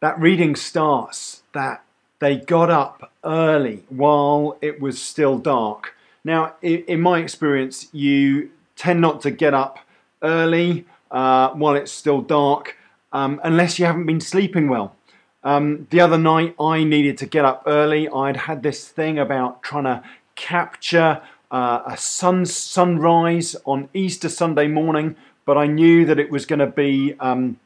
that reading starts that they got up early while it was still dark. Now, in my experience, you tend not to get up early uh, while it's still dark um, unless you haven't been sleeping well. Um, the other night, I needed to get up early. I'd had this thing about trying to capture uh, a sun sunrise on Easter Sunday morning, but I knew that it was going to be um,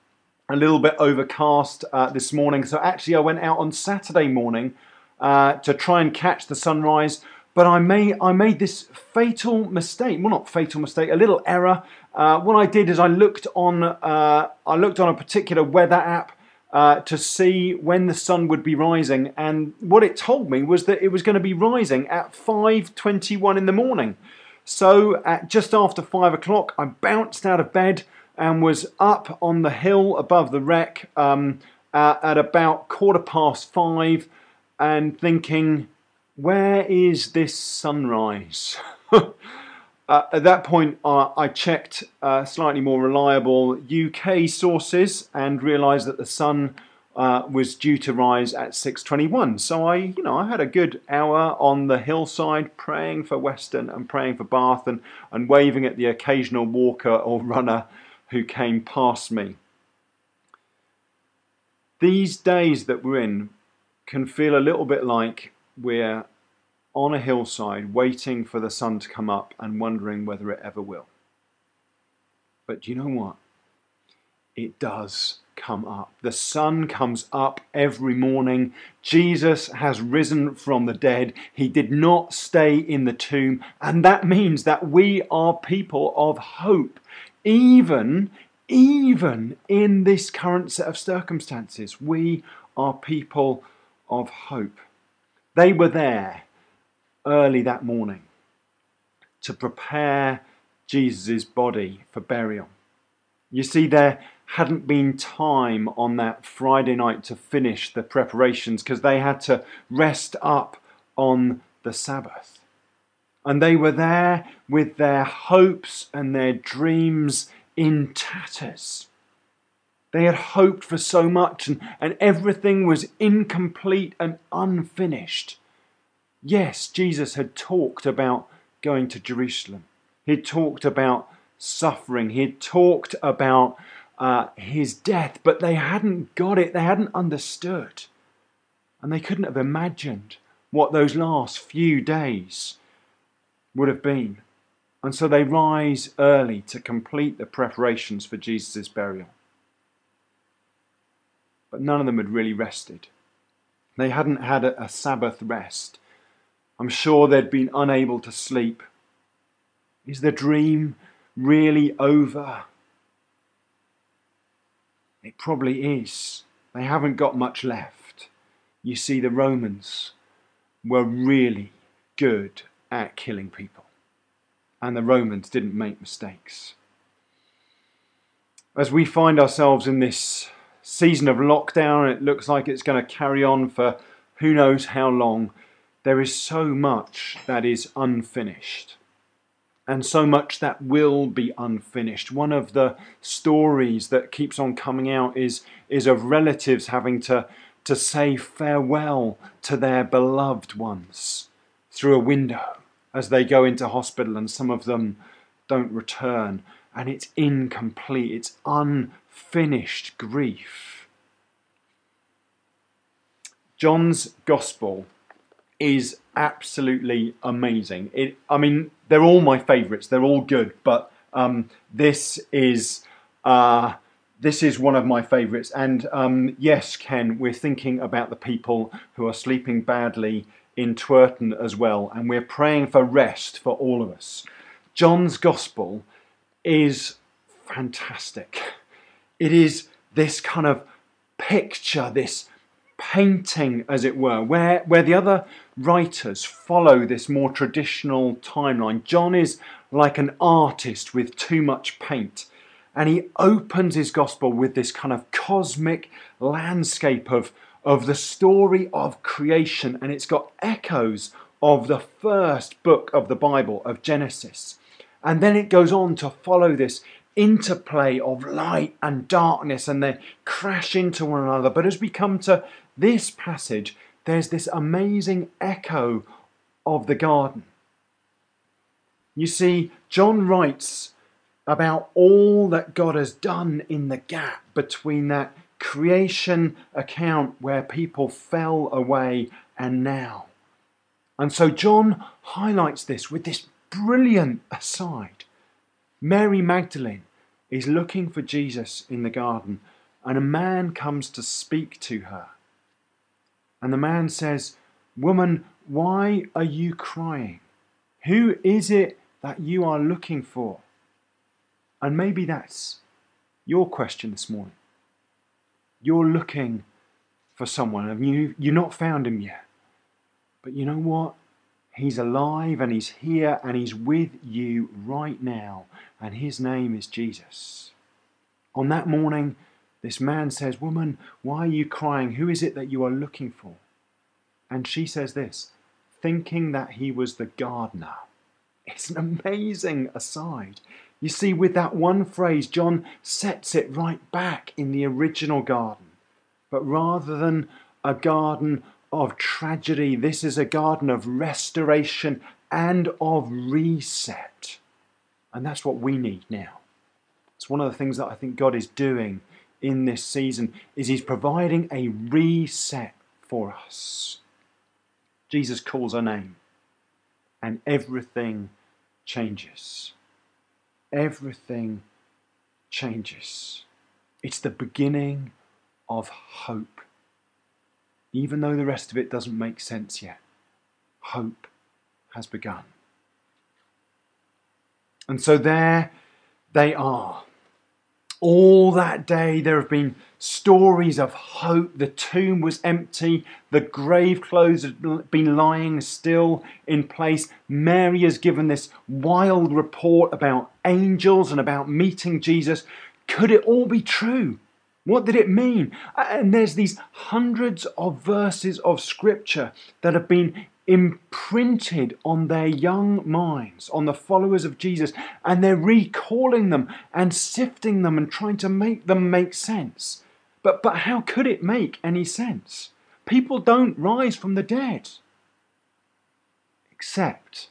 a little bit overcast uh, this morning. So actually, I went out on Saturday morning uh, to try and catch the sunrise. But I made I made this fatal mistake. Well, not fatal mistake, a little error. Uh, what I did is I looked on uh, I looked on a particular weather app uh, to see when the sun would be rising, and what it told me was that it was going to be rising at 5:21 in the morning. So at just after five o'clock, I bounced out of bed and was up on the hill above the Rec um, uh, at about quarter past five, and thinking, where is this sunrise? Uh, at that point, uh, I checked uh, slightly more reliable UK sources and realised that the sun uh, was due to rise at 6:21. So I, you know, I had a good hour on the hillside praying for Weston and praying for Bath and, and waving at the occasional walker or runner who came past me. These days that we're in can feel a little bit like we're on a hillside waiting for the sun to come up and wondering whether it ever will. But do you know what? It does come up. The sun comes up every morning. Jesus has risen from the dead. He did not stay in the tomb. And that means that we are people of hope, even, even in this current set of circumstances. We are people of hope. They were there early that morning to prepare Jesus' body for burial. You see, there hadn't been time on that Friday night to finish the preparations because they had to rest up on the Sabbath. And they were there with their hopes and their dreams in tatters. They had hoped for so much, and, and everything was incomplete and unfinished. Yes, Jesus had talked about going to Jerusalem. He'd talked about suffering. He'd talked about uh, his death, but they hadn't got it. They hadn't understood. And they couldn't have imagined what those last few days would have been. And so they rise early to complete the preparations for Jesus' burial. But none of them had really rested. They hadn't had a, a Sabbath rest. I'm sure they'd been unable to sleep. Is the dream really over? It probably is. They haven't got much left. You see, the Romans were really good at killing people, and the Romans didn't make mistakes. As we find ourselves in this season of lockdown, it looks like it's going to carry on for who knows how long there is so much that is unfinished and so much that will be unfinished. One of the stories that keeps on coming out is, is of relatives having to, to say farewell to their beloved ones through a window as they go into hospital, and some of them don't return, and it's incomplete, it's unfinished grief. John's Gospel is absolutely amazing. It, I mean, they're all my favourites. They're all good, but um, this is uh, this is one of my favourites. And um, yes, Ken, we're thinking about the people who are sleeping badly in Twerton as well, and we're praying for rest for all of us. John's Gospel is fantastic. It is this kind of picture, this painting, as it were, where, where the other writers follow this more traditional timeline. John is like an artist with too much paint, and he opens his gospel with this kind of cosmic landscape of, of the story of creation, and it's got echoes of the first book of the Bible, of Genesis. And then it goes on to follow this interplay of light and darkness and they crash into one another. But as we come to this passage, there's this amazing echo of the garden. You see, John writes about all that God has done in the gap between that creation account where people fell away and now. And so John highlights this with this brilliant aside. Mary Magdalene is looking for Jesus in the garden, and a man comes to speak to her. And the man says, Woman, why are you crying? Who is it that you are looking for? And maybe that's your question this morning. You're looking for someone and you, you've not found him yet. But you know what? He's alive and he's here and he's with you right now. And his name is Jesus. On that morning, this man says, Woman, why are you crying? Who is it that you are looking for? And she says this, thinking that he was the gardener. It's an amazing aside. You see, with that one phrase, John sets it right back in the original garden. But rather than a garden of tragedy, this is a garden of restoration and of reset. And that's what we need now. It's one of the things that I think God is doing in this season is he's providing a reset for us. Jesus calls our name, and everything changes. Everything changes. It's the beginning of hope. Even though the rest of it doesn't make sense yet, hope has begun. And so there they are all that day, there have been stories of hope. The tomb was empty, the grave clothes had been lying still in place. Mary has given this wild report about angels and about meeting Jesus. Could it all be true? What did it mean? And there's these hundreds of verses of scripture that have been imprinted on their young minds, on the followers of Jesus, and they're recalling them and sifting them and trying to make them make sense. But, but how could it make any sense? People don't rise from the dead. Except,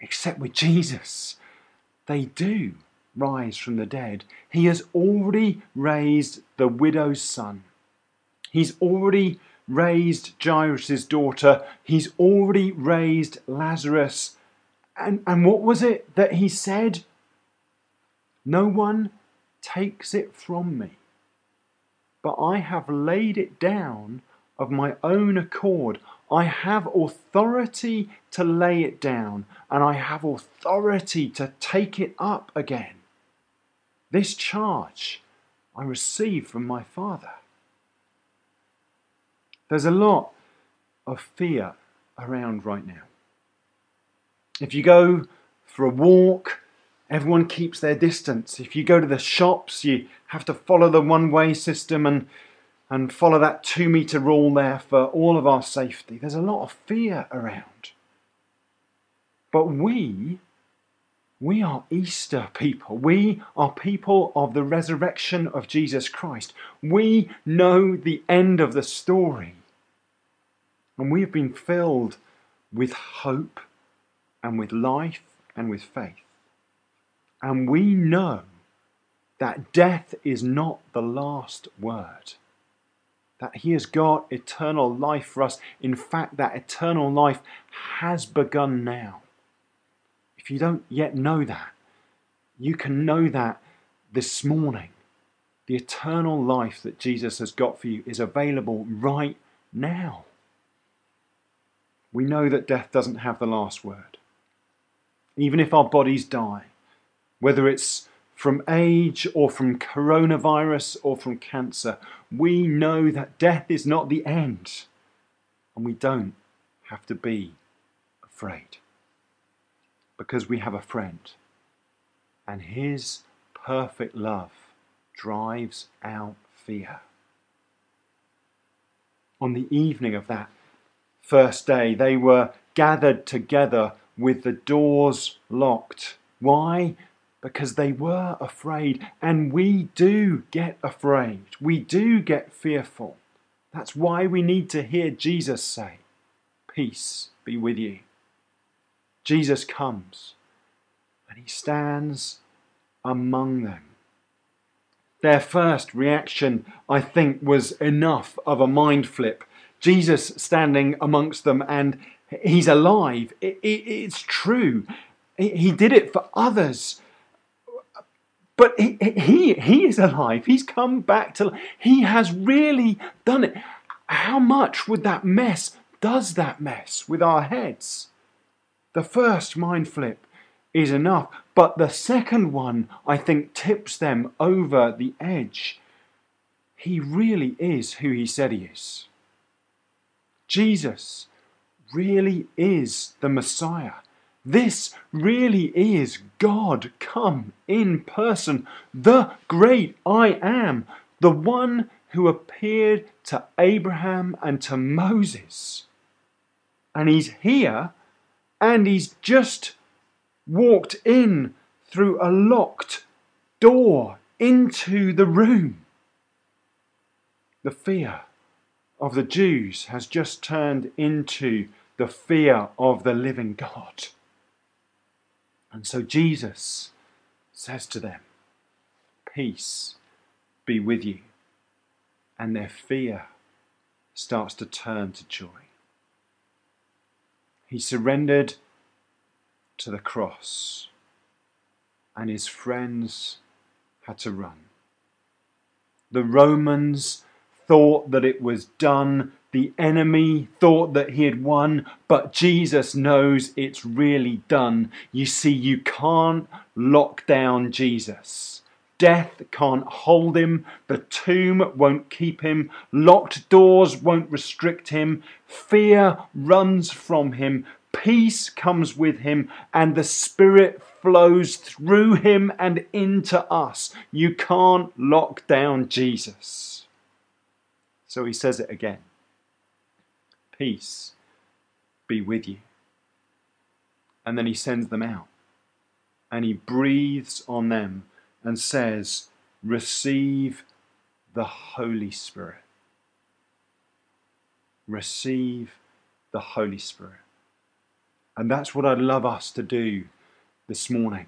except with Jesus, they do rise from the dead. He has already raised the widow's son. He's already raised Jairus' daughter. He's already raised Lazarus. And, and what was it that he said? No one takes it from me, but I have laid it down of my own accord. I have authority to lay it down, and I have authority to take it up again. This charge I received from my Father. There's a lot of fear around right now. If you go for a walk, everyone keeps their distance. If you go to the shops, you have to follow the one way system and, and follow that two metre rule there for all of our safety. There's a lot of fear around. But we, we are Easter people. We are people of the resurrection of Jesus Christ. We know the end of the story. And we have been filled with hope and with life and with faith. And we know that death is not the last word. That He has got eternal life for us. In fact, that eternal life has begun now. If you don't yet know that, you can know that this morning. The eternal life that Jesus has got for you is available right now we know that death doesn't have the last word. Even if our bodies die, whether it's from age or from coronavirus or from cancer, we know that death is not the end. And we don't have to be afraid. Because we have a friend. And his perfect love drives out fear. On the evening of that first day, they were gathered together with the doors locked. Why? because they were afraid. And we do get afraid. We do get fearful. That's why we need to hear Jesus say, Peace be with you. Jesus comes and he stands among them. Their first reaction, I think, was enough of a mind flip. Jesus standing amongst them and he's alive. It, it, it's true. He did it for others. But he, he, he is alive. He's come back to life. He has really done it. How much would that mess, does that mess with our heads? The first mind flip is enough. But the second one, I think, tips them over the edge. He really is who he said he is. Jesus really is the Messiah. This really is God come in person, the great I am, the one who appeared to Abraham and to Moses. And he's here and he's just walked in through a locked door into the room. The fear of the Jews has just turned into the fear of the living God. And so Jesus says to them, Peace be with you. And their fear starts to turn to joy. He surrendered to the cross, and his friends had to run. The Romans thought that it was done. The enemy thought that he had won, but Jesus knows it's really done. You see, you can't lock down Jesus. Death can't hold him. The tomb won't keep him. Locked doors won't restrict him. Fear runs from him peace comes with him and the Spirit flows through him and into us. You can't lock down Jesus. So he says it again Peace be with you. And then he sends them out and he breathes on them and says, Receive the Holy Spirit. Receive the Holy Spirit. And that's what I'd love us to do this morning.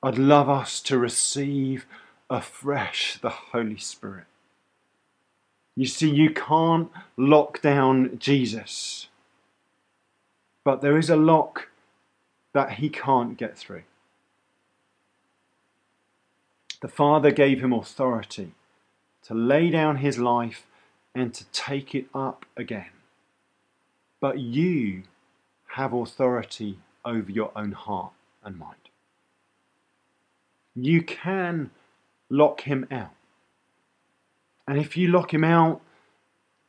I'd love us to receive afresh the Holy Spirit. You see, you can't lock down Jesus, but there is a lock that he can't get through. The Father gave him authority to lay down his life and to take it up again. But you have authority over your own heart and mind. You can lock him out. And if you lock him out,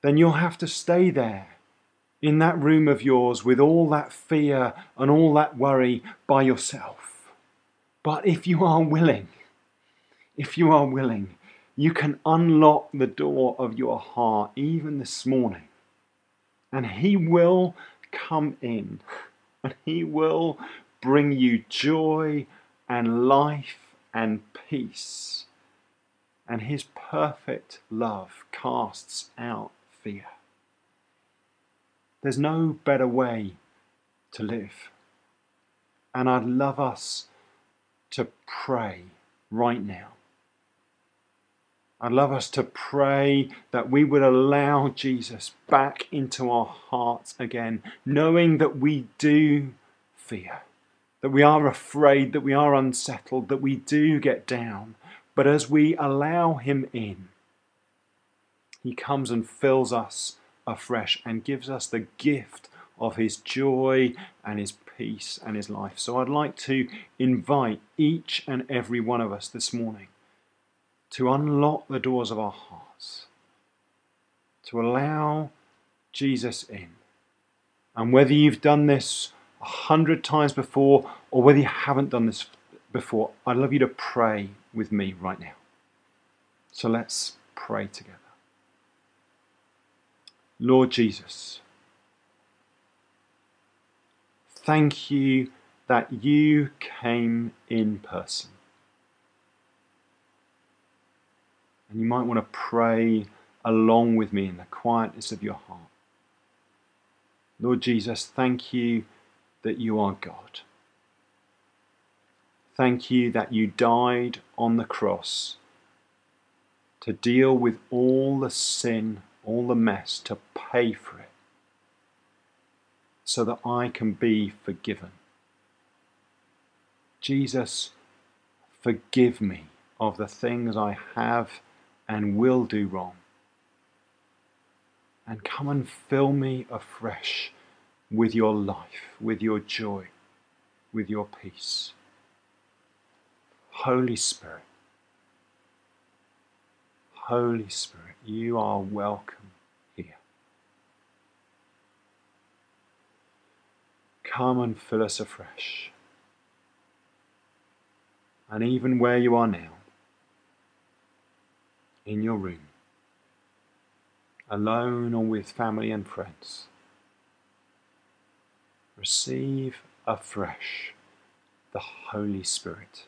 then you'll have to stay there in that room of yours with all that fear and all that worry by yourself. But if you are willing, if you are willing, you can unlock the door of your heart even this morning. And He will come in and He will bring you joy and life and peace. And His perfect love casts out fear. There's no better way to live. And I'd love us to pray right now I'd love us to pray that we would allow Jesus back into our hearts again, knowing that we do fear, that we are afraid, that we are unsettled, that we do get down. But as we allow Him in, He comes and fills us afresh and gives us the gift of His joy and His peace and His life. So I'd like to invite each and every one of us this morning to unlock the doors of our hearts, to allow Jesus in. And whether you've done this a hundred times before or whether you haven't done this before, I'd love you to pray with me right now. So let's pray together. Lord Jesus, thank you that you came in person. And you might want to pray along with me in the quietness of your heart. Lord Jesus, thank you that you are God. Thank you that you died on the cross to deal with all the sin, all the mess, to pay for it, so that I can be forgiven. Jesus, forgive me of the things I have and will do wrong. And come and fill me afresh with your life, with your joy, with your peace. Holy Spirit, Holy Spirit, you are welcome here. Come and fill us afresh. And even where you are now, in your room, alone or with family and friends, receive afresh the Holy Spirit.